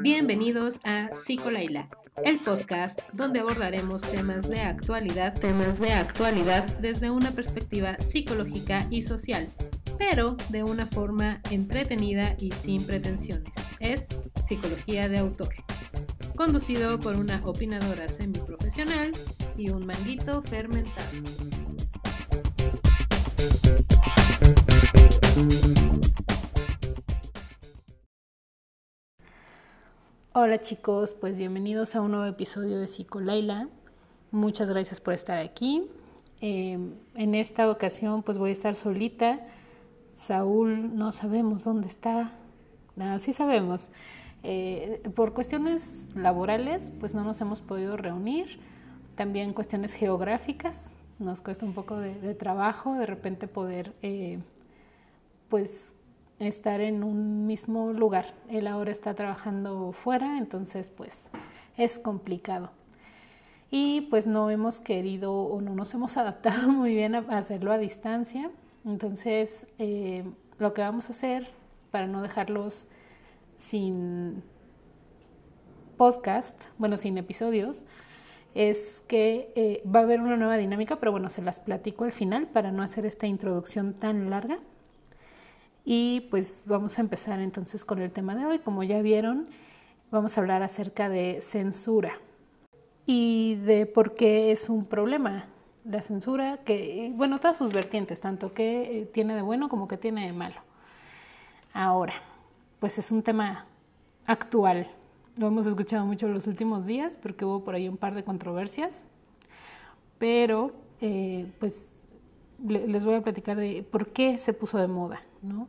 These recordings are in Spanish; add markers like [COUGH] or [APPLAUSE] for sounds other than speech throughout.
Bienvenidos a Psicolaila, el podcast donde abordaremos temas de actualidad, temas de actualidad desde una perspectiva psicológica y social, pero de una forma entretenida y sin pretensiones. Es psicología de autor. Conducido por una opinadora semiprofesional y un manguito fermentado. Hola chicos, pues bienvenidos a un nuevo episodio de Psicolaila. Muchas gracias por estar aquí. Em, en esta ocasión pues voy a estar solita. Saúl no sabemos dónde está. Nada, sí sabemos. Eh, por cuestiones laborales pues no nos hemos podido reunir. También cuestiones geográficas. Nos cuesta un poco de, trabajo de repente poder eh, pues estar en un mismo lugar. Él ahora está trabajando fuera, entonces pues es complicado. Y pues no hemos querido o no nos hemos [LAUGHS] adaptado muy bien a hacerlo a distancia. Entonces eh, lo que vamos a hacer para no dejarlos sin podcast, bueno, sin episodios, es que eh, va a haber una nueva dinámica, pero bueno, se las platico al final para no hacer esta introducción tan larga. Y pues vamos a empezar entonces con el tema de hoy. Como ya vieron, vamos a hablar acerca de censura y de por qué es un problema la censura, que, bueno, todas sus vertientes, tanto que eh, tiene de bueno como que tiene de malo. Ahora, pues es un tema actual. Lo hemos escuchado mucho en los últimos días porque hubo por ahí un par de controversias, pero eh, pues les voy a platicar de por qué se puso de moda, ¿no?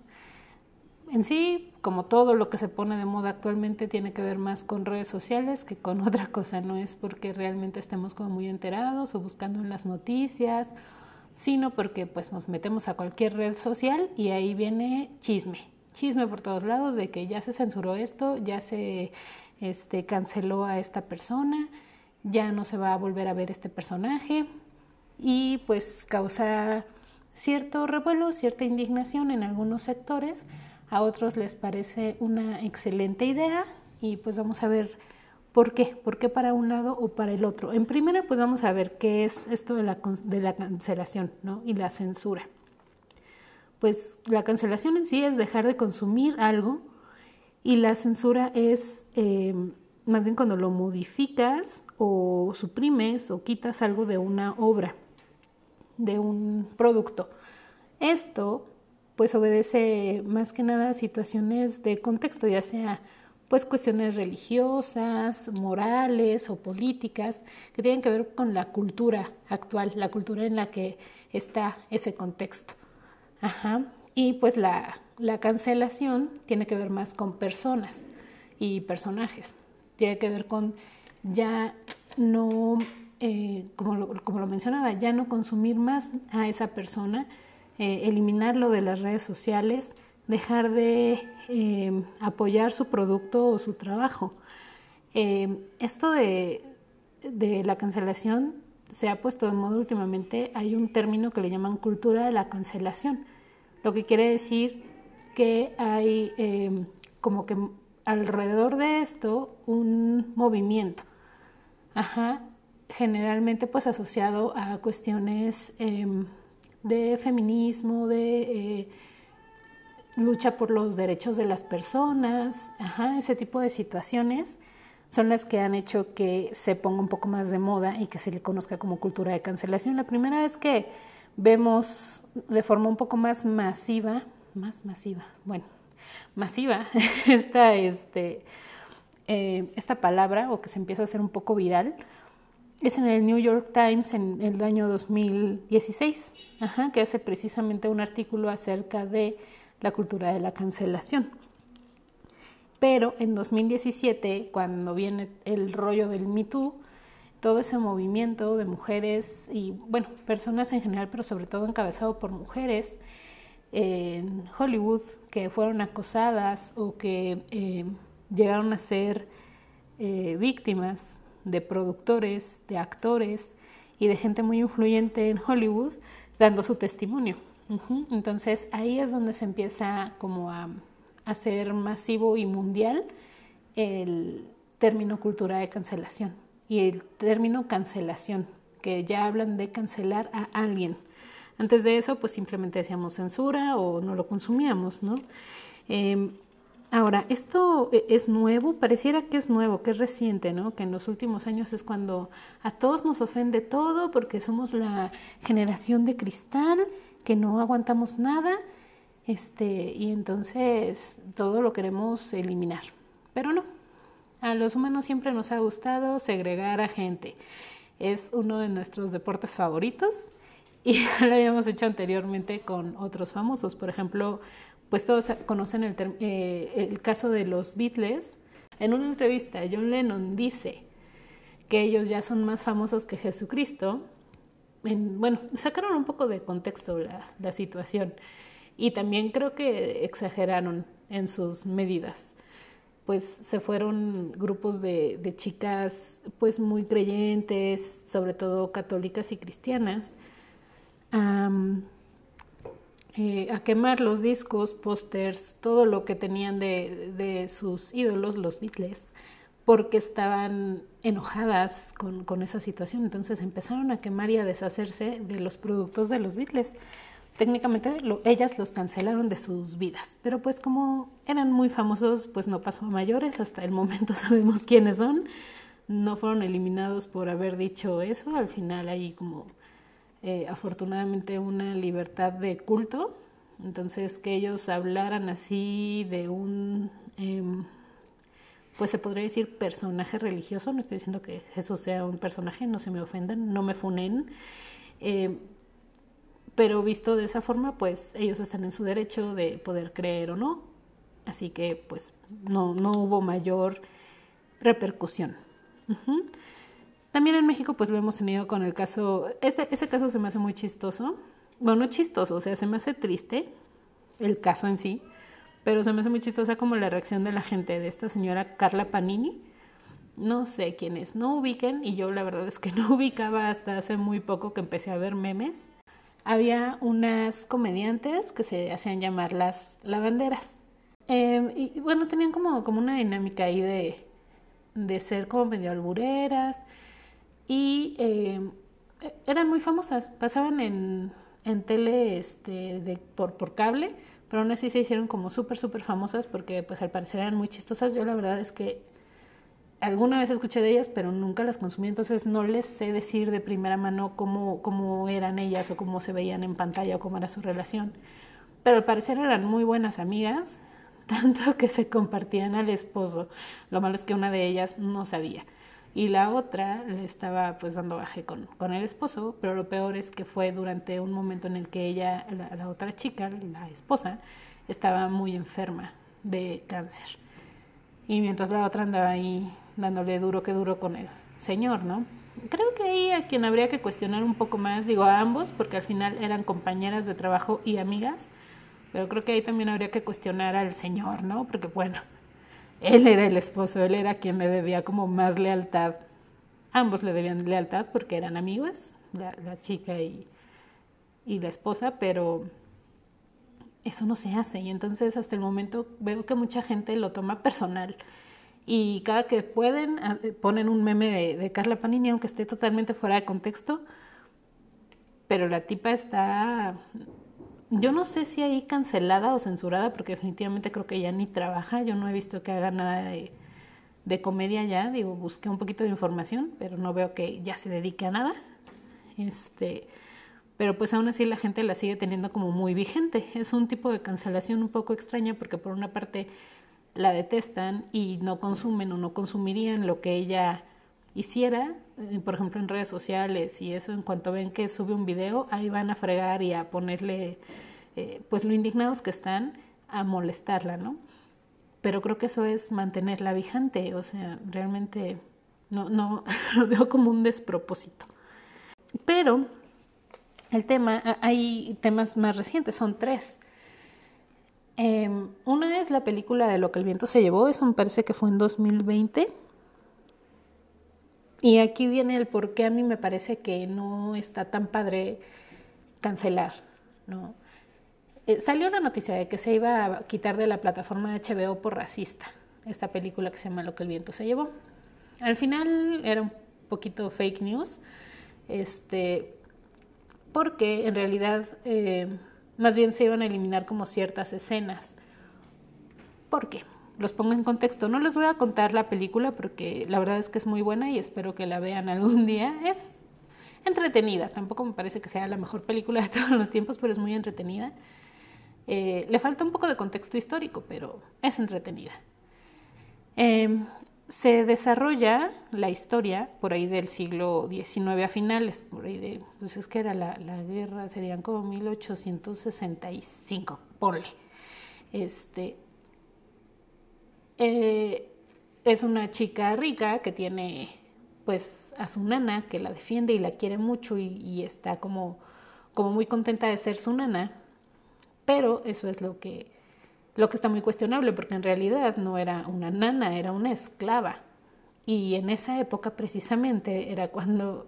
En sí, como todo lo que se pone de moda actualmente tiene que ver más con redes sociales que con [LAUGHS] otra cosa, no es porque realmente estemos como muy enterados o buscando en las noticias, sino porque pues nos metemos a cualquier red social y ahí viene chisme, chisme por todos lados de que ya se censuró esto, ya se este, canceló a esta persona, ya no se va a volver a ver este personaje, y pues causa cierto revuelo, cierta indignación en algunos sectores, a otros les parece una excelente idea y pues vamos a ver por qué, por qué para un lado o para el otro. En primera pues vamos a ver qué es esto de la, cancelación ¿no? y la censura. Pues la cancelación en sí es dejar de consumir algo y la censura es eh, más bien cuando lo modificas o suprimes o quitas algo de una obra de un producto. Esto pues obedece más que nada a situaciones de contexto, ya sea pues cuestiones religiosas, morales o políticas que tienen que ver con la cultura actual, la cultura en la que está ese contexto. Ajá. Y pues la, la cancelación tiene que ver más con personas y personajes. Tiene que ver con ya no eh, como, lo, como, lo, mencionaba, ya no consumir más a esa persona, eh, eliminarlo de las redes sociales, dejar de eh, apoyar su producto o su trabajo. esto de, de la cancelación se ha puesto de moda últimamente, hay un término que le llaman cultura de la cancelación, lo que quiere decir que hay como que alrededor de esto un movimiento. Ajá, generalmente pues asociado a cuestiones em, de feminismo, de eh, lucha por los derechos de las personas, ese tipo de situaciones son las que han hecho que se ponga un poco más de moda y que se le conozca como cultura de cancelación. La primera vez que vemos de forma un poco más masiva, más masiva, bueno, masiva, [LAUGHS] esta, este, eh, esta palabra o que se empieza a hacer un poco viral, es en el New York Times en el año 2016, que hace precisamente un artículo acerca de la cultura de la cancelación. Pero en 2017, cuando viene el rollo del Me Too, todo ese movimiento de mujeres y, bueno, personas en general, pero sobre todo encabezado por mujeres en Hollywood que fueron acosadas o que eh, llegaron a ser eh, víctimas de productores, de actores y de gente muy influyente en Hollywood dando su testimonio. Entonces ahí es donde se empieza como a, hacer masivo y mundial el término cultura de cancelación y el término cancelación, que ya hablan de cancelar a alguien. Antes de eso, pues simplemente decíamos censura o no lo consumíamos, ¿no? Em, ahora, esto e, es nuevo, pareciera que es nuevo, que es reciente, ¿no? Que en los últimos años es cuando a todos nos ofende todo porque somos la generación de cristal, que no aguantamos nada, este, y entonces todo lo queremos eliminar. Pero no, a los humanos siempre nos ha gustado segregar a gente. Es uno de nuestros deportes favoritos y [LAUGHS] lo habíamos hecho anteriormente con otros famosos. Por ejemplo, pues todos conocen el, eh, el caso de los Beatles. En una entrevista, John Lennon dice que ellos ya son más famosos que Jesucristo. bueno, sacaron un poco de contexto la, la situación y también creo que exageraron en sus medidas pues se fueron grupos de, de, chicas pues muy creyentes, sobre todo católicas y cristianas, eh, a quemar los discos, pósters, todo lo que tenían de, de, sus ídolos, los Beatles, porque estaban enojadas con, con esa situación. Entonces empezaron a quemar y a deshacerse de los productos de los Beatles. Técnicamente ellas los cancelaron de sus vidas, pero pues como eran muy famosos, pues no pasó a mayores, hasta el momento [LAUGHS] sabemos quiénes son, no fueron eliminados por haber dicho eso, al final hay como eh, afortunadamente una libertad de culto, entonces que ellos hablaran así de un, em, pues se podría decir personaje religioso, no estoy diciendo que Jesús sea un personaje, no se me ofendan, no me funen. Eh, pero visto de esa forma, pues ellos están en su derecho de poder creer o no. Así que pues no, no hubo mayor repercusión. También en México pues lo hemos tenido con el caso, este, ese caso se me hace muy chistoso. Bueno, no chistoso, o sea, se me hace triste el caso en sí, pero se me hace muy chistosa como la reacción de la gente de esta señora Carla Panini. No sé quién es, no ubiquen y yo la verdad es que [LAUGHS] no ubicaba hasta hace muy poco que empecé a ver memes había unas comediantes que se hacían llamar las lavanderas. Em, y bueno, tenían como, como una dinámica ahí de, de ser como medio albureras y em, eran muy famosas, pasaban en, en tele este, de, por, por cable, pero aún así se hicieron como súper, súper famosas porque pues al parecer eran muy chistosas. Yo la verdad es que alguna vez escuché de ellas, pero nunca las consumí, entonces no les sé decir de primera mano cómo, cómo eran ellas o cómo se veían en pantalla o cómo era su relación. Pero al parecer eran muy buenas amigas, [LAUGHS] tanto que se compartían al esposo. Lo malo es que una de ellas no sabía. Y la otra le estaba pues dando baje con, con el esposo, pero lo peor es que fue durante un momento en el que ella, la, la otra chica, la esposa, estaba muy enferma de cáncer. Y mientras la otra andaba ahí dándole duro que duro con el señor, ¿no? Creo que ahí a quien habría que cuestionar un poco más, digo a ambos, porque al final eran compañeras de trabajo y amigas, pero creo que ahí también habría que cuestionar al señor, ¿no? Porque bueno, él era el esposo, él era quien le debía como más lealtad. Ambos le debían lealtad porque eran amigos, la, chica y, y la esposa, pero eso no se hace y entonces hasta el momento veo que mucha gente lo toma personal y cada que pueden ah, eh, ponen un meme de, Carla Panini, aunque esté totalmente fuera de contexto, pero la tipa está, yo no sé si ahí cancelada o censurada, porque definitivamente creo que ya ni trabaja, yo no he visto que haga nada de, de comedia ya, digo, busqué un poquito de información, pero no veo que ya se dedique a nada, este, pero pues aún así la gente la sigue teniendo como muy vigente, es un tipo de cancelación un poco extraña, porque por una parte la detestan y no consumen o no consumirían lo que ella hiciera, eh, por ejemplo en redes sociales y eso, en cuanto ven que sube un video, ahí van a fregar y a ponerle, eh, pues lo indignados que están, a molestarla, ¿no? Pero creo que eso es mantenerla vigente, o sea, realmente no, no [LAUGHS] lo veo como un despropósito. Pero el tema, hay temas más recientes, son tres. Eh, una es la película de Lo que el viento se llevó, eso me parece que fue en 2020. Y aquí viene el por qué a mí me parece que no está tan padre cancelar, ¿no? eh, salió la noticia de que se iba a quitar de la plataforma de HBO por racista, esta película que se llama Lo que el viento se llevó. Al final era un poquito fake news, este, porque en realidad eh, más bien se iban a eliminar como ciertas escenas. ¿Por qué? Los pongo en contexto. No les voy a contar la película porque la verdad es que es muy buena y espero que la vean algún [LAUGHS] día. Es entretenida, tampoco me parece que sea la mejor película de todos los tiempos, pero es muy entretenida. Eh, le falta un poco de contexto histórico, pero es entretenida. Em, se desarrolla la historia por ahí del siglo XIX a finales, por ahí de, pues es que era la, la guerra, serían como 1865, ponle. Este, eh, es una chica rica que tiene pues a su nana que la defiende y la quiere mucho y, y está como, como muy contenta de ser su nana pero eso es lo que, lo que está muy cuestionable, porque en realidad no era una nana, era una esclava. Y en esa época precisamente era cuando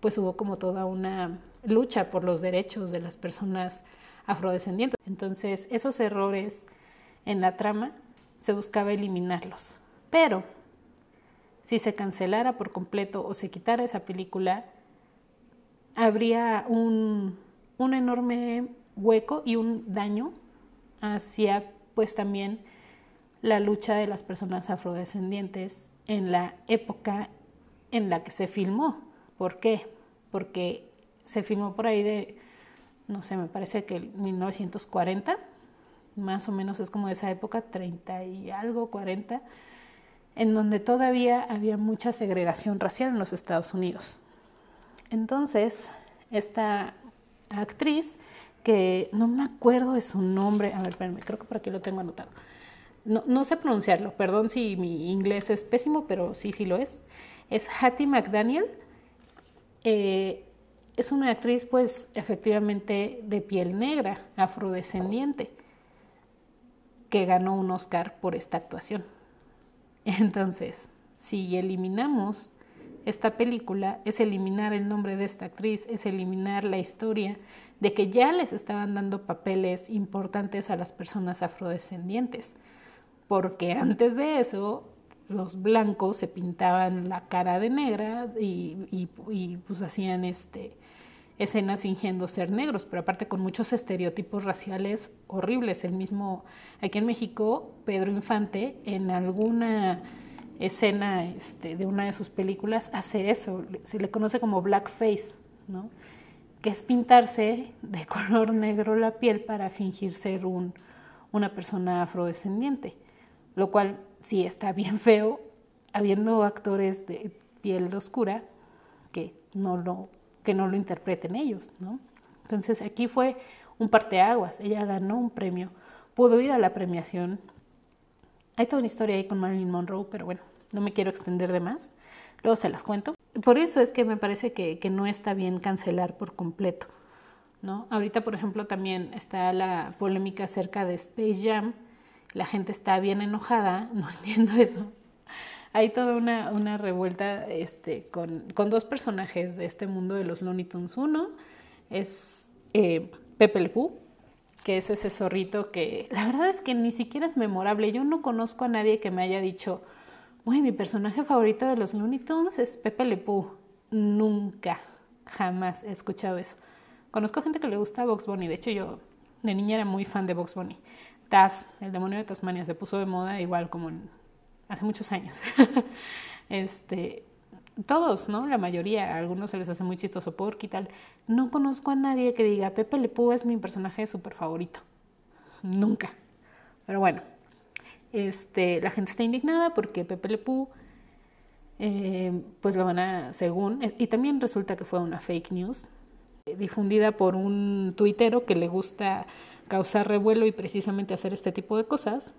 pues hubo como toda una lucha por los derechos de las personas afrodescendientes. Entonces, esos errores en la trama se buscaba eliminarlos. Pero si se cancelara por completo o se quitara esa película, habría un, un enorme hueco y un daño hacia pues también la lucha de las personas afrodescendientes en la época en la que se filmó. ¿Por qué? Porque se filmó por ahí de, no sé, me parece que 1940, más o menos es como esa época, 30 y algo, 40, en donde todavía había mucha segregación racial en los Estados Unidos. Entonces, esta actriz que no me acuerdo de su nombre. A ver, espérame, creo que por aquí lo tengo anotado. No, no sé pronunciarlo, perdón si mi inglés es pésimo, pero sí, sí lo es. Es Hattie McDaniel. Eh, es una actriz, pues, efectivamente de piel negra, afrodescendiente, que ganó un Oscar por esta actuación. [LAUGHS] Entonces, si eliminamos esta película, es eliminar el nombre de esta actriz, es eliminar la historia, de que ya les estaban dando papeles importantes a las personas afrodescendientes, porque antes de eso los blancos se pintaban la cara de negra y, pues hacían este, escenas fingiendo ser negros, pero aparte con muchos estereotipos raciales horribles. El mismo, aquí en México, Pedro Infante, en alguna escena este, de una de sus películas, hace eso, se le conoce como blackface, ¿no? que es pintarse de [LAUGHS] color negro la piel para fingir ser un, una persona afrodescendiente, lo cual sí está bien feo, habiendo actores de piel oscura que no lo, que no lo interpreten ellos, ¿no? Entonces aquí fue un parteaguas, ella ganó un premio, pudo ir a la premiación. Hay toda una historia ahí con Marilyn Monroe, pero bueno, no me quiero extender de más, luego se las cuento por eso es que me parece que, que, no está bien cancelar por completo. ¿no? Ahorita, por ejemplo, también está la polémica acerca de Space Jam. La gente está bien enojada, [LAUGHS] no entiendo eso. Hay toda una, una revuelta este, con, con, dos personajes de este mundo de los Looney Tunes. Uno es eh, Pepe Le Pew, que es ese zorrito que la verdad es que ni siquiera es memorable. Yo no conozco a nadie que me haya dicho, Uy, mi personaje favorito de los Looney Tunes es Pepe Le Pew. Nunca, jamás he escuchado eso. Conozco gente que le gusta Box Bunny. De hecho, yo de niña era muy fan de Box Bunny. Taz, el demonio de Tasmania, se puso de moda igual como hace muchos años. [LAUGHS] este, todos, ¿no? La mayoría, a algunos se les hace muy chistoso porque y tal. No conozco a nadie que diga Pepe Le Pew es mi personaje súper favorito. Nunca. Pero bueno, este, la gente está indignada porque Pepe Le Pew, eh, pues lo van a, según, y también resulta que fue una fake news, eh, difundida por un tuitero que le gusta causar revuelo y precisamente hacer este tipo de cosas,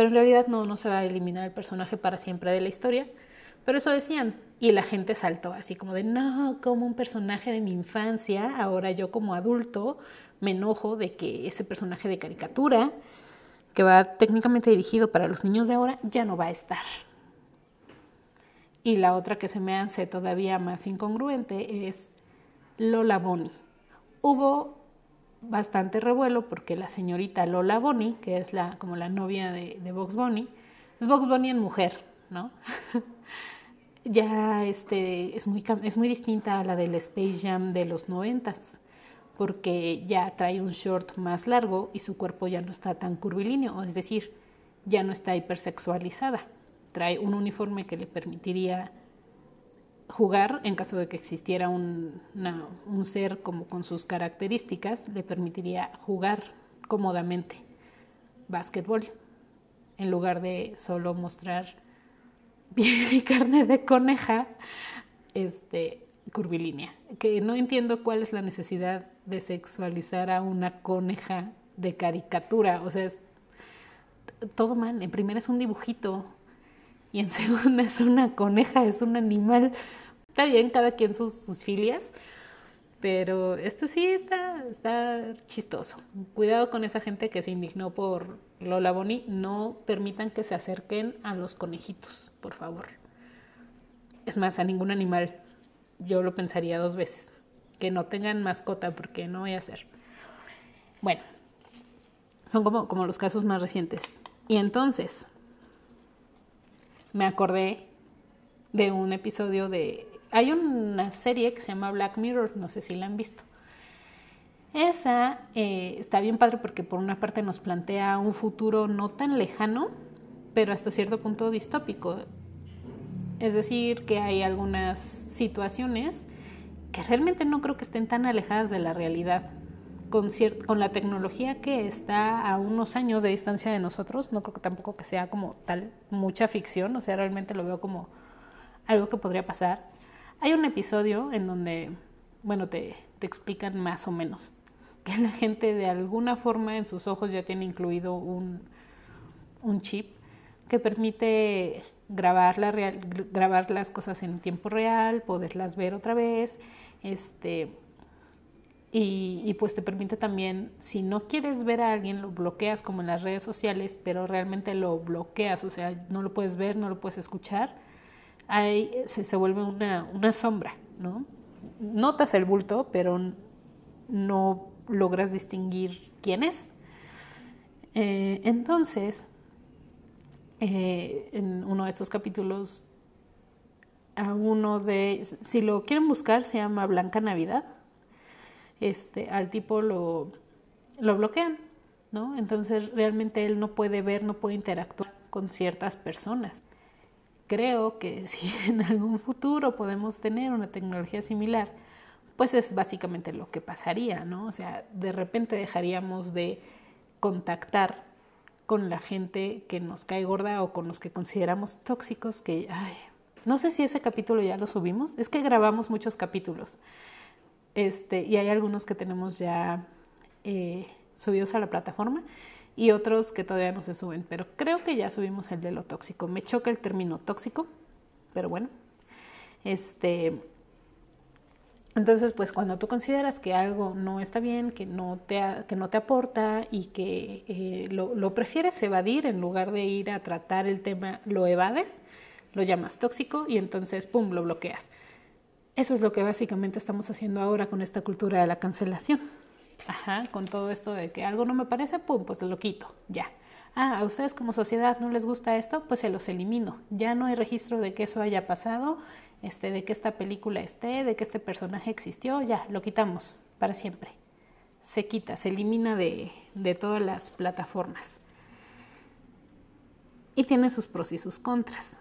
pero en realidad no, no se va a eliminar el personaje para siempre de la historia, pero eso decían, y la gente saltó así como de, no, como un personaje de mi infancia, ahora yo como adulto me enojo de que ese personaje de caricatura que va técnicamente dirigido para los niños de ahora, ya no va a estar. Y la otra que se me hace todavía más incongruente es Lola Bonnie. Hubo bastante revuelo porque la señorita Lola Bonnie, que es la, como la novia de, de Box Bunny, es Box Bunny en mujer, ¿no? [LAUGHS] ya este, es, muy, es muy distinta a la del Space Jam de los noventas, porque ya trae un short más largo y su cuerpo ya no está tan curvilíneo, es decir, ya no está hipersexualizada. Trae un uniforme que le permitiría jugar en caso de que existiera un, un ser como con sus características, le permitiría jugar cómodamente básquetbol en lugar de solo mostrar [LAUGHS] piel y carne de coneja este curvilínea. Que no entiendo cuál es la necesidad de sexualizar a una coneja de caricatura. O sea es todo mal. En primera es un dibujito y en [LAUGHS] segunda es una coneja es un animal Está bien, cada quien sus, sus filias, pero esto sí está, está chistoso. Cuidado con esa gente que se indignó por Lola Bonnie. No permitan que se acerquen a los conejitos, por favor. Es más, a ningún animal. Yo lo pensaría dos veces. Que no tengan mascota, porque no voy a hacer. Bueno, son como, como los casos más recientes. Y entonces, me acordé de un episodio de hay una serie que se llama Black Mirror, no sé si la han visto. Esa eh, está bien padre porque por una parte nos plantea un futuro no tan lejano, pero hasta cierto punto distópico. Es decir, que hay algunas situaciones que realmente no creo que estén tan alejadas de la realidad. Con, con la tecnología que está a unos años de distancia de nosotros, no creo que tampoco que sea como tal mucha ficción, o sea, realmente lo veo como algo que podría pasar. Hay un episodio en donde, bueno, te, te explican más o menos [LAUGHS] que la gente de alguna forma en sus ojos ya tiene incluido un, un chip que permite grabar, la real, grabar las cosas en tiempo real, poderlas ver otra vez, este, y, y, pues te permite también, si no quieres ver a alguien, lo bloqueas como en las redes sociales, pero realmente lo bloqueas, o sea, no lo puedes ver, no lo puedes escuchar, ahí se, vuelve una, una sombra, ¿no? Notas el bulto, pero no logras distinguir quién es. Eh, entonces, eh, en uno de estos capítulos, a uno de, si lo quieren buscar, se llama Blanca Navidad. Este, al tipo lo, lo bloquean, ¿no? Entonces realmente él no puede ver, no puede interactuar con ciertas personas creo que [LAUGHS] si en algún futuro podemos tener una tecnología similar, pues es básicamente lo que pasaría, ¿no? O sea, de repente dejaríamos de contactar con la gente que nos cae gorda o con los que consideramos tóxicos, que, ay, no sé si ese capítulo ya lo subimos, es que grabamos muchos capítulos, este, y hay algunos que tenemos ya eh, subidos a la plataforma, y otros que todavía no se suben, pero creo que ya subimos el de lo tóxico. Me choca el término tóxico, pero bueno. Este entonces, pues cuando tú consideras que algo no está bien, que no te, que no te aporta y que eh, lo, lo, prefieres evadir en lugar de ir a tratar el tema, lo evades, lo llamas tóxico y entonces, ¡pum!, lo bloqueas. Eso es lo que básicamente estamos haciendo ahora con esta cultura de la cancelación. Ajá, con todo esto de que algo no me parece, pum, pues lo quito, ya. Ah, a ustedes como sociedad no les gusta esto, pues se los elimino. Ya no hay registro de que eso haya pasado, este, de que esta película esté, de que este personaje existió, ya, lo quitamos para siempre. Se quita, se elimina de, de todas las plataformas. Y tiene sus pros y sus contras.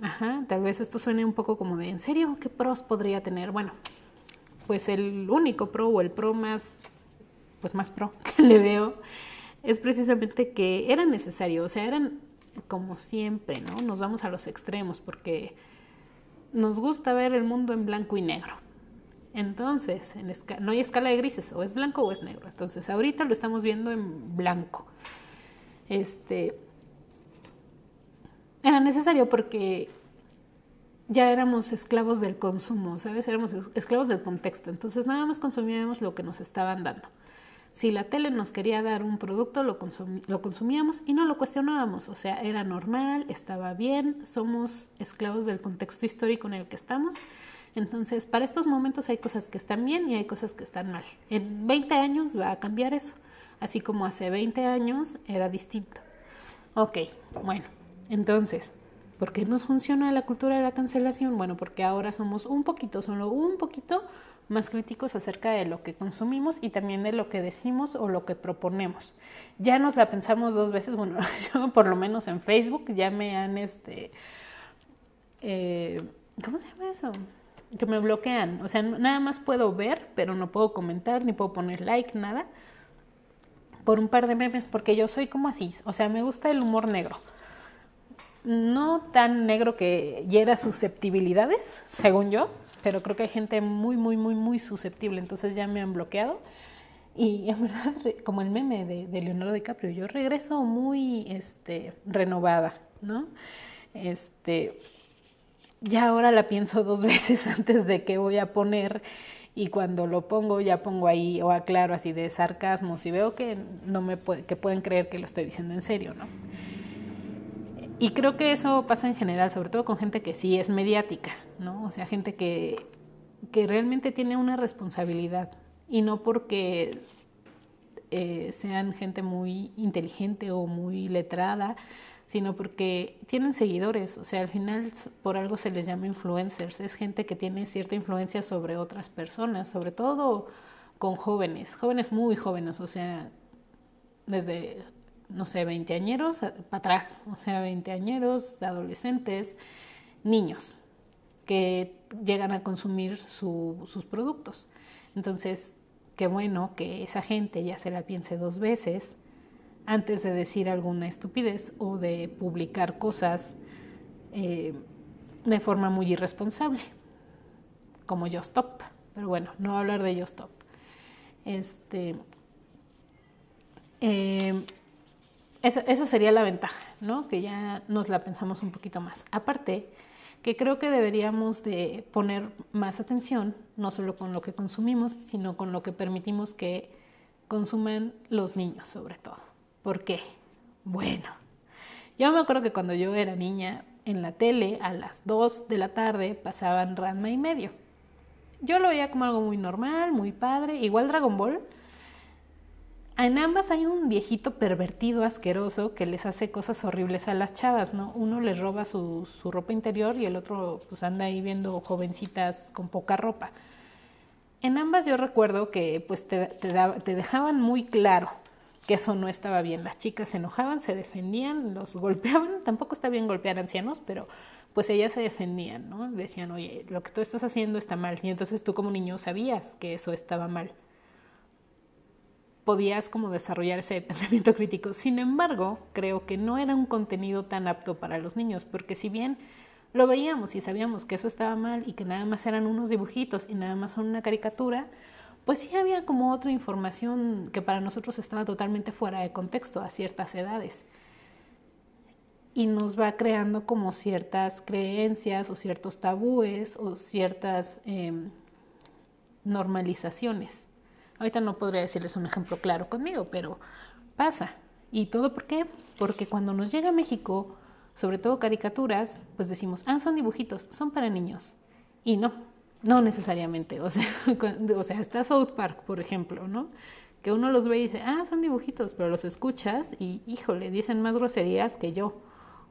Ajá, tal vez esto suene un poco como de, ¿en serio? ¿Qué pros podría tener? Bueno, pues el único pro o el pro más pues más pro [LAUGHS] que le veo es precisamente que era necesario, o sea, eran como siempre, ¿no? Nos vamos a los extremos porque nos gusta ver el mundo en blanco y negro. Entonces, en no hay escala de grises, o es blanco o es negro. Entonces, ahorita lo estamos viendo en blanco. Este era necesario porque ya éramos esclavos del consumo, ¿sabes? Éramos esclavos del contexto. Entonces, nada más consumíamos lo que nos estaban dando. Si la tele nos quería dar un producto, lo, consumíamos y no lo cuestionábamos. O sea, era normal, estaba bien, somos esclavos del contexto histórico en el que estamos. Entonces, para estos momentos hay cosas que están bien y hay cosas que están mal. En 20 años va a cambiar eso, así como hace 20 años era distinto. Ok, bueno, entonces, ¿por qué nos funciona la cultura de la cancelación? Bueno, porque ahora somos un poquito, solo un poquito más críticos acerca de lo que consumimos y también de lo que decimos o lo que proponemos. Ya nos la pensamos dos veces, bueno, [LAUGHS] yo por lo menos en Facebook ya me han, este, eh, ¿cómo se llama eso? Que me bloquean. O sea, nada más puedo ver, pero no puedo comentar, ni puedo poner like, nada. Por un par de memes, porque yo soy como así. O sea, me gusta el humor negro. No tan negro que hiera susceptibilidades, según yo, pero creo que hay gente muy, muy, muy, muy susceptible, entonces ya me han bloqueado. Y [LAUGHS] en verdad, como el meme de, Leonardo DiCaprio, yo regreso muy este, renovada, ¿no? Este, ya ahora la pienso dos [LAUGHS] veces antes de que voy a poner y cuando lo pongo ya pongo ahí o aclaro así de sarcasmo si veo que no me que pueden creer que lo estoy diciendo en serio, ¿no? Y creo que eso pasa en general, sobre todo con gente que sí es mediática, ¿no? O sea, gente que, que realmente tiene una responsabilidad. Y no porque eh, sean gente muy inteligente o muy letrada, sino porque tienen seguidores, o sea, al final por algo se les llama influencers, es gente que tiene cierta influencia sobre otras personas, sobre todo con jóvenes, jóvenes muy jóvenes, o sea, desde no sé, veinteañeros para atrás, o sea, veinteañeros, adolescentes, niños que llegan a consumir sus productos. Entonces, qué bueno que esa gente ya se la piense dos veces antes de decir alguna estupidez o de publicar cosas eh, de forma muy irresponsable, como Yo Stop. Pero bueno, no hablar de Yo Stop. Este, eh, esa, sería la ventaja, ¿no? Que ya nos la pensamos un poquito más. Aparte, que creo que deberíamos de poner más atención, no solo con lo que consumimos, sino con lo que permitimos que consuman los niños sobre todo. ¿Por qué? Bueno, yo me acuerdo que cuando yo era niña, en la tele a las 2 de la tarde pasaban Ranma y medio. Yo lo veía como algo muy normal, muy padre, igual Dragon Ball, en ambas hay un viejito pervertido, asqueroso, que les hace cosas horribles a las chavas, ¿no? Uno les roba su, ropa interior y el otro pues anda ahí viendo jovencitas con poca ropa. En ambas yo recuerdo que pues te, te dejaban muy claro que eso no estaba bien. Las chicas se enojaban, se defendían, los golpeaban. Tampoco está bien golpear ancianos, pero pues ellas se defendían, ¿no? Decían, oye, lo que tú estás haciendo está mal. Y entonces tú como niño sabías que eso estaba mal podías como desarrollar ese [LAUGHS] pensamiento crítico. Sin embargo, creo que no era un contenido tan apto para los niños, porque si bien lo veíamos y sabíamos que eso estaba mal y que nada más eran unos dibujitos y nada más son una caricatura, pues sí había como otra información que para nosotros estaba totalmente fuera de contexto a ciertas edades. Y nos va creando como ciertas creencias o ciertos tabúes o ciertas em, normalizaciones. Ahorita no podría decirles un ejemplo claro conmigo, pero pasa. ¿Y todo por qué? Porque cuando nos llega a México, sobre todo caricaturas, pues decimos, ah, son dibujitos, son para niños. Y no, no necesariamente. O sea, [LAUGHS] o sea, está South Park, por ejemplo, ¿no? Que uno los ve y dice, ah, son dibujitos, pero los escuchas y, híjole, dicen más groserías que yo.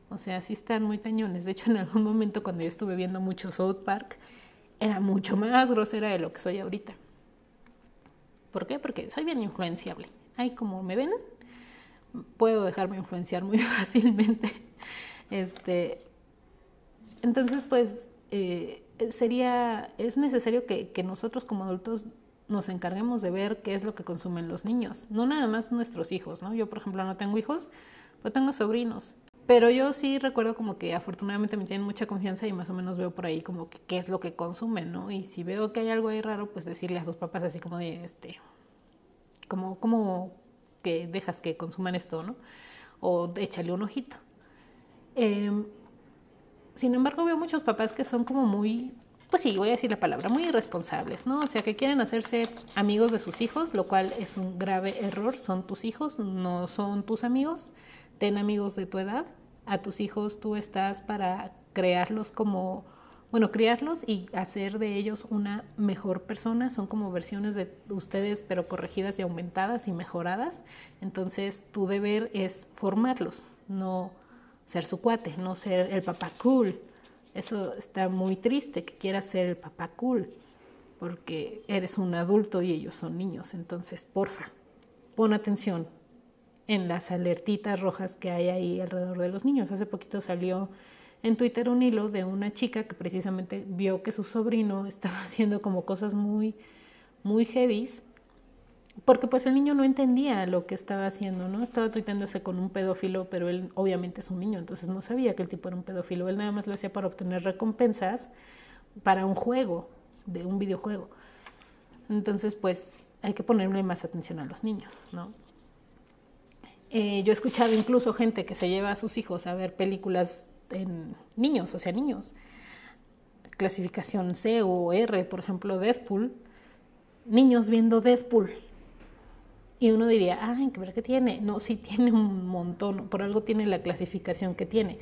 O sea, sí están muy cañones. De hecho, en algún momento cuando yo estuve viendo mucho South Park, era mucho más grosera de lo que soy ahorita. ¿Por qué? Porque soy bien influenciable. Ahí como me ven, puedo dejarme influenciar muy [LAUGHS] fácilmente. Este, entonces, pues, eh, sería, es necesario que, que nosotros como adultos nos encarguemos de ver qué es lo que consumen los niños, no nada más nuestros hijos, ¿no? Yo, por ejemplo, no tengo hijos, pero tengo sobrinos. Pero yo sí recuerdo como que afortunadamente me tienen mucha confianza y más o menos veo por ahí como que qué es lo que consumen, ¿no? Y si veo que hay algo ahí raro, pues decirle a sus papás así como de, este, como, como que dejas que consuman esto, ¿no? O échale un ojito. Em, sin embargo, veo muchos papás que son como muy, pues sí, voy a decir la palabra, muy irresponsables, ¿no? O sea, que quieren hacerse amigos de sus hijos, lo cual es un grave error. Son tus hijos, no son tus amigos. Ten amigos de tu edad. A tus hijos tú estás para crearlos como bueno, criarlos y hacer de ellos una mejor persona. Son como versiones de ustedes, pero corregidas y aumentadas y mejoradas. Entonces, tu deber es formarlos, no ser su cuate, no ser el papá cool. Eso está muy triste, que quieras ser el papá cool, porque eres un adulto y ellos son niños. Entonces, porfa, pon atención en las alertitas rojas que hay ahí alrededor de los niños. Hace poquito salió en Twitter un hilo de una chica que precisamente vio que su sobrino [LAUGHS] estaba haciendo como cosas muy, muy heavies, porque pues el niño no entendía lo que estaba haciendo, ¿no? Estaba tuiteándose con un pedófilo, pero él obviamente es un niño, entonces no sabía que el tipo era un pedófilo, él nada más lo hacía para obtener recompensas para un juego, de un videojuego. Entonces pues hay que ponerle más atención a los niños, ¿no? Eh, yo he escuchado incluso gente que se lleva a sus hijos a ver películas en niños, o sea, niños. Clasificación C o R, por ejemplo, Deadpool. Niños viendo Deadpool. Y uno diría, ay, ¿qué ver qué tiene? No, sí tiene un montón, por algo tiene la clasificación que tiene.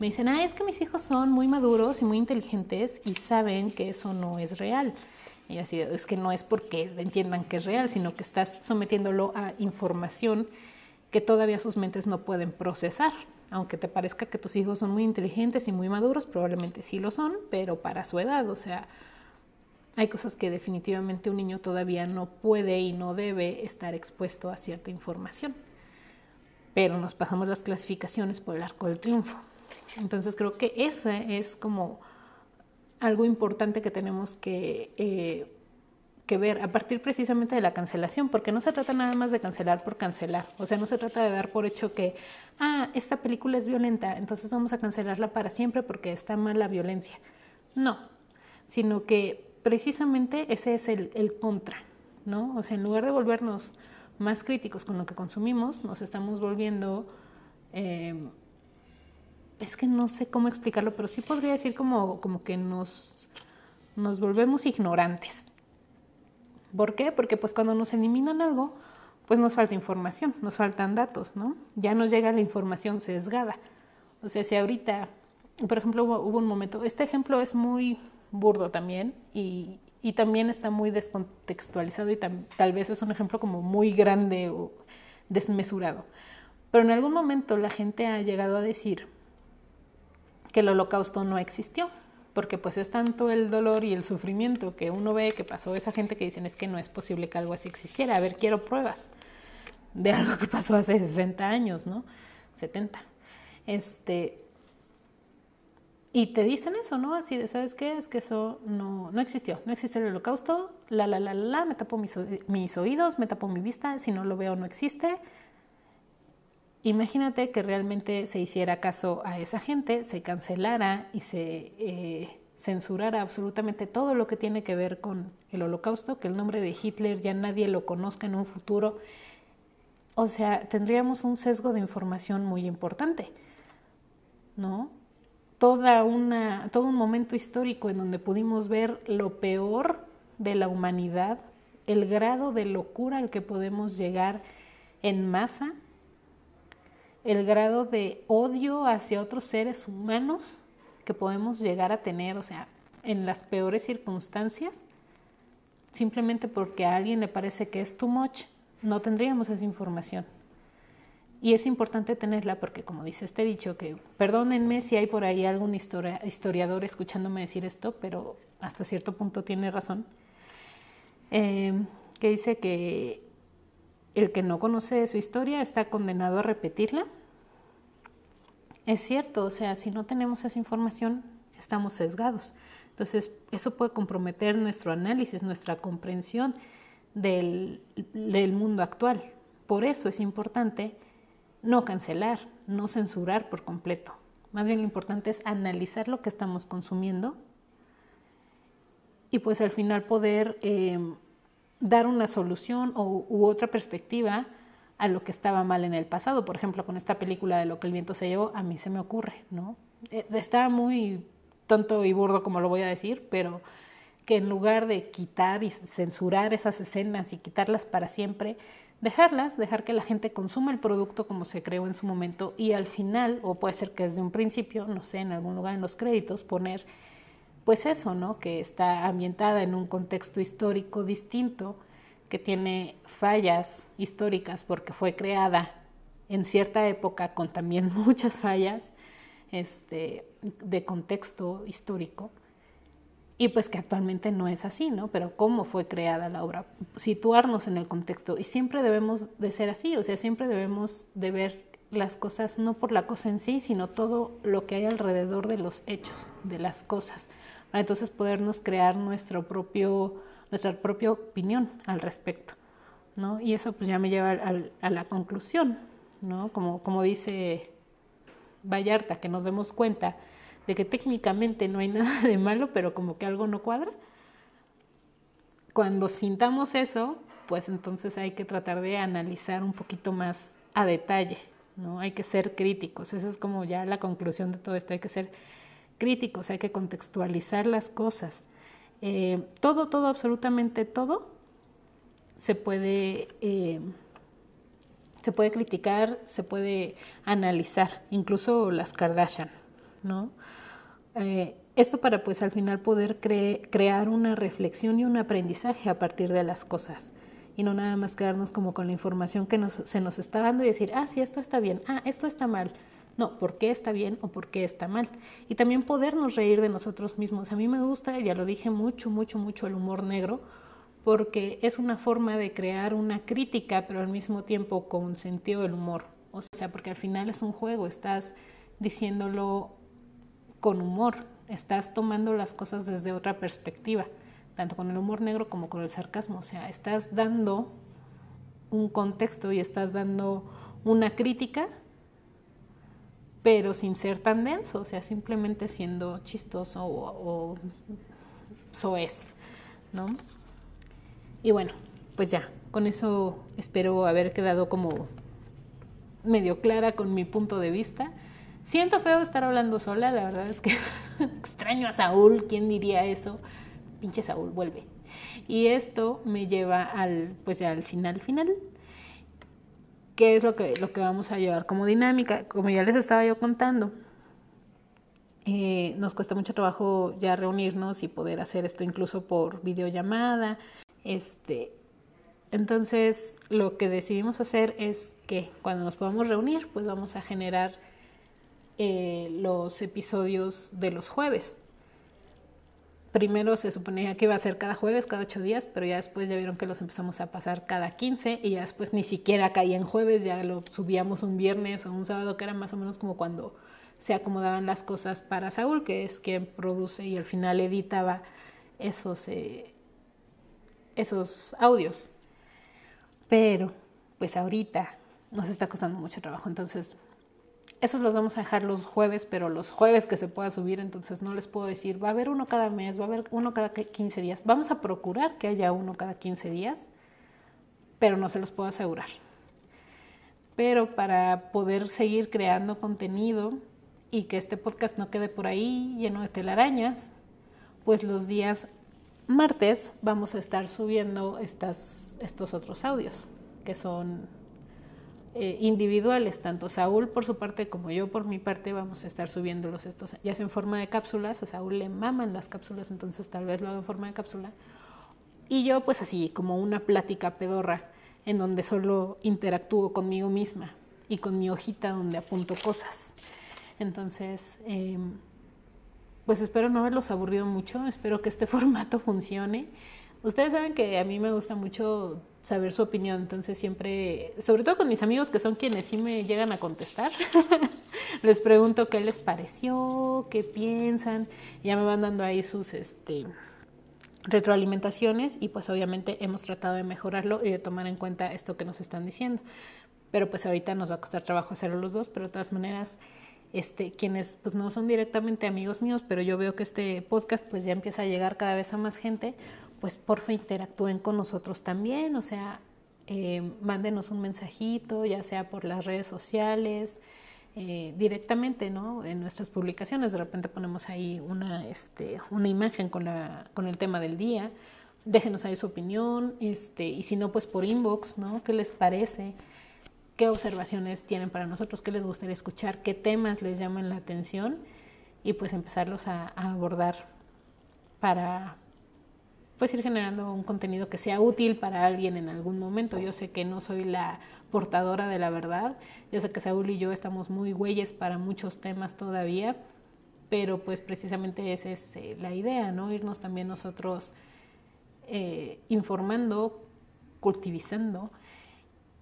Me dicen, ah, es que mis hijos son muy maduros y muy inteligentes y saben que eso no es real. Y así, es que no es porque entiendan que es real, sino que estás sometiéndolo a información que todavía sus mentes no pueden procesar. Aunque te parezca que tus hijos son muy inteligentes y muy maduros, probablemente sí lo son, pero para su edad, o sea, hay cosas que definitivamente un niño todavía no puede y no debe estar expuesto a cierta información. Pero nos pasamos las clasificaciones por el arco del triunfo. Entonces creo que ese es como algo importante que tenemos que eh, que ver a partir precisamente de la cancelación, porque no se trata nada más de cancelar por cancelar, o sea, no se trata de dar por hecho que, ah, esta película es violenta, entonces vamos a cancelarla para siempre porque está mal la violencia. No, sino que precisamente ese es el, el contra, ¿no? O sea, en lugar de volvernos más críticos con lo que consumimos, nos estamos volviendo... Eh, es que no sé cómo explicarlo, pero sí podría decir como, como que nos, nos volvemos ignorantes, ¿Por qué? Porque pues cuando nos eliminan algo, pues nos falta información, nos faltan datos, ¿no? Ya nos llega la información sesgada. O sea, si ahorita, por ejemplo, hubo, un momento, este ejemplo es muy burdo también y, y también está muy descontextualizado y tal vez es un ejemplo como muy grande o desmesurado. Pero en algún momento la gente ha llegado a decir que el holocausto no existió porque pues es tanto el dolor y el sufrimiento que uno ve que pasó esa gente que dicen es que no es posible que algo así existiera. A ver, quiero pruebas de algo que pasó hace 60 años, ¿no? 70. Este, y te dicen eso, ¿no? Así de, ¿sabes qué? Es que eso no, no existió, no existe el holocausto, la, la, la, la, me tapo mis, mis oídos, me tapo mi vista, si no lo veo no existe. Imagínate que realmente se hiciera caso a esa gente, se cancelara y se eh, censurara absolutamente todo lo que tiene que ver con el holocausto, que el nombre de Hitler ya nadie lo conozca en un futuro. O sea, tendríamos un sesgo de información muy importante, ¿no? Toda una, todo un momento histórico en donde pudimos ver lo peor de la humanidad, el grado de locura al que podemos llegar en masa el grado de odio hacia otros seres humanos que podemos llegar a tener, o sea, en las peores circunstancias, simplemente porque a alguien le parece que es too much, no tendríamos esa información. Y es importante tenerla porque, como dice este dicho, que perdónenme si hay por ahí algún historiador escuchándome decir esto, pero hasta cierto punto tiene razón, eh, que dice que el que no conoce su historia está condenado a repetirla. Es cierto, o sea, si no tenemos esa información, estamos sesgados. Entonces, eso puede comprometer nuestro análisis, nuestra comprensión del, del mundo actual. Por eso es importante no cancelar, no censurar por completo. Más bien lo importante es analizar lo que estamos consumiendo y pues al final poder eh, dar una solución o, u otra perspectiva a lo que estaba mal en el pasado. Por ejemplo, con esta película de lo que el viento se llevó, a mí se me ocurre, ¿no? Eh, está muy tonto y burdo como lo voy a decir, pero que en lugar de quitar y censurar esas escenas y quitarlas para siempre, dejarlas, dejar que la gente consuma el producto como se creó en su momento y al final, o puede ser que desde un principio, no sé, en algún lugar en los créditos, poner pues eso, ¿no? Que está ambientada en un contexto histórico distinto, que tiene fallas históricas porque fue creada en cierta época con también [LAUGHS] muchas fallas este, de contexto histórico. Y pues que actualmente no es así, ¿no? Pero cómo fue creada la obra, situarnos en el contexto. Y siempre debemos de ser así, o sea, siempre debemos de ver las cosas no por la cosa en sí, sino todo lo que hay alrededor de los hechos, de las cosas, para entonces podernos crear nuestro propio, nuestra propia opinión al respecto, ¿no? Y eso pues ya me lleva a la conclusión, ¿no? Como, como dice Vallarta, que nos demos cuenta de que técnicamente no hay [LAUGHS] nada de malo, pero como que algo no cuadra. Cuando sintamos eso, pues entonces hay que tratar de analizar un poquito más a detalle, ¿no? Hay que ser críticos, esa es como ya la conclusión de todo esto, hay que ser críticos, hay que contextualizar las cosas. Eh, todo, todo, absolutamente todo se puede, eh, se puede criticar, se puede analizar, incluso las Kardashian, ¿no? Eh, esto para pues al final poder crear una reflexión y un aprendizaje a partir de las cosas y no nada más quedarnos como con la información que nos, se nos está dando y decir, ah, sí, esto está bien, ah, esto está mal. No, ¿por qué está bien o por qué está mal? Y también podernos reír de nosotros mismos. A mí me gusta, ya lo dije mucho, mucho, mucho el humor negro, porque es una forma de crear una crítica, pero al mismo tiempo con sentido del humor. O sea, porque al final es un juego, estás diciéndolo con humor, estás tomando las cosas desde otra perspectiva tanto con el humor negro como con el sarcasmo. O sea, estás dando un contexto y estás dando una crítica, pero sin ser tan denso, o sea, simplemente siendo chistoso o, o soez, ¿no? Y bueno, pues ya, con eso espero haber quedado como medio clara con mi punto de vista. Siento feo estar hablando sola, la verdad es que [LAUGHS] extraño a Saúl, ¿quién diría eso? pinche Saúl, vuelve. Y esto me lleva al, pues ya al final, final, ¿qué es lo que, lo que vamos a llevar como dinámica? Como ya les estaba yo contando, eh, nos cuesta mucho trabajo ya reunirnos y poder hacer esto incluso por videollamada. Este, entonces, lo que decidimos hacer es que cuando nos podamos reunir, pues vamos a generar eh, los episodios de los jueves primero se suponía que iba a ser cada jueves, cada ocho días, pero ya después ya vieron que los empezamos a pasar cada quince y ya después ni siquiera caía en jueves, ya lo subíamos un viernes o un sábado, que era más o menos como cuando se acomodaban las cosas para Saúl, que es quien produce y al final editaba esos, eh, esos audios. Pero, pues ahorita nos está costando mucho trabajo, entonces esos los vamos a dejar los jueves, pero los jueves que se pueda subir, entonces no les puedo decir, va a haber uno cada mes, va a haber uno cada 15 días. Vamos a procurar que haya uno cada 15 días, pero no se los puedo asegurar. Pero para poder seguir creando contenido y que este podcast no quede por ahí lleno de telarañas, pues los días martes vamos a estar subiendo estas, estos otros audios, que son eh, individuales, tanto Saúl por su parte como yo por mi parte vamos a estar subiéndolos estos, ya sea en forma de cápsulas, a Saúl le maman las cápsulas, entonces tal vez lo haga en forma de cápsula, y yo pues así, como una plática pedorra, en donde solo interactúo conmigo misma y con mi hojita donde apunto cosas. Entonces, em, pues espero no haberlos aburrido mucho, espero que este [LAUGHS] formato funcione. Ustedes saben que a mí me gusta mucho saber su opinión. Entonces siempre, sobre todo con mis amigos que son quienes sí me llegan a contestar, [LAUGHS] les pregunto qué les pareció, qué piensan. Ya me van dando ahí sus este, retroalimentaciones y pues obviamente hemos tratado de mejorarlo y de tomar en cuenta esto que nos están diciendo. Pero pues ahorita nos va a costar trabajo hacerlo los dos, pero de todas maneras, este, quienes pues no son directamente amigos míos, pero yo veo que este podcast pues ya empieza a llegar cada vez a más gente, pues porfa interactúen con nosotros también, o sea, eh, mándenos un mensajito, ya sea por las redes sociales, eh, directamente, ¿no? En nuestras publicaciones, de repente ponemos ahí una, este, una imagen con, la, con el tema del día, déjenos ahí su opinión, este, y si no, pues por inbox, ¿no? ¿Qué les parece? ¿Qué observaciones tienen para nosotros? ¿Qué les gustaría escuchar? ¿Qué temas les llaman la atención? Y pues empezarlos a abordar para pues ir generando un contenido que sea útil para alguien en algún momento. Yo sé que no soy la portadora de la verdad, yo sé que Saúl y yo estamos muy güeyes para muchos temas todavía, pero pues precisamente esa es eh, la idea, ¿no? Irnos también nosotros eh, informando, cultivizando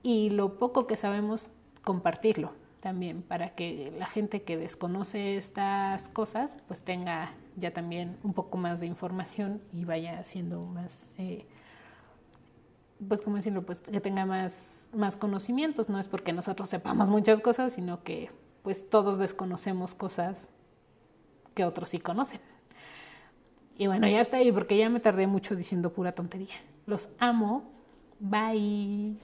y lo poco que sabemos compartirlo también para que la gente que desconoce estas cosas pues tenga ya también un poco más de información y vaya haciendo más, eh, pues como decirlo, pues que tenga más, más conocimientos. No es porque nosotros sepamos muchas cosas, sino que pues todos desconocemos cosas que otros sí conocen. Y bueno, ya está ahí porque ya me tardé mucho diciendo pura tontería. Los amo. Bye.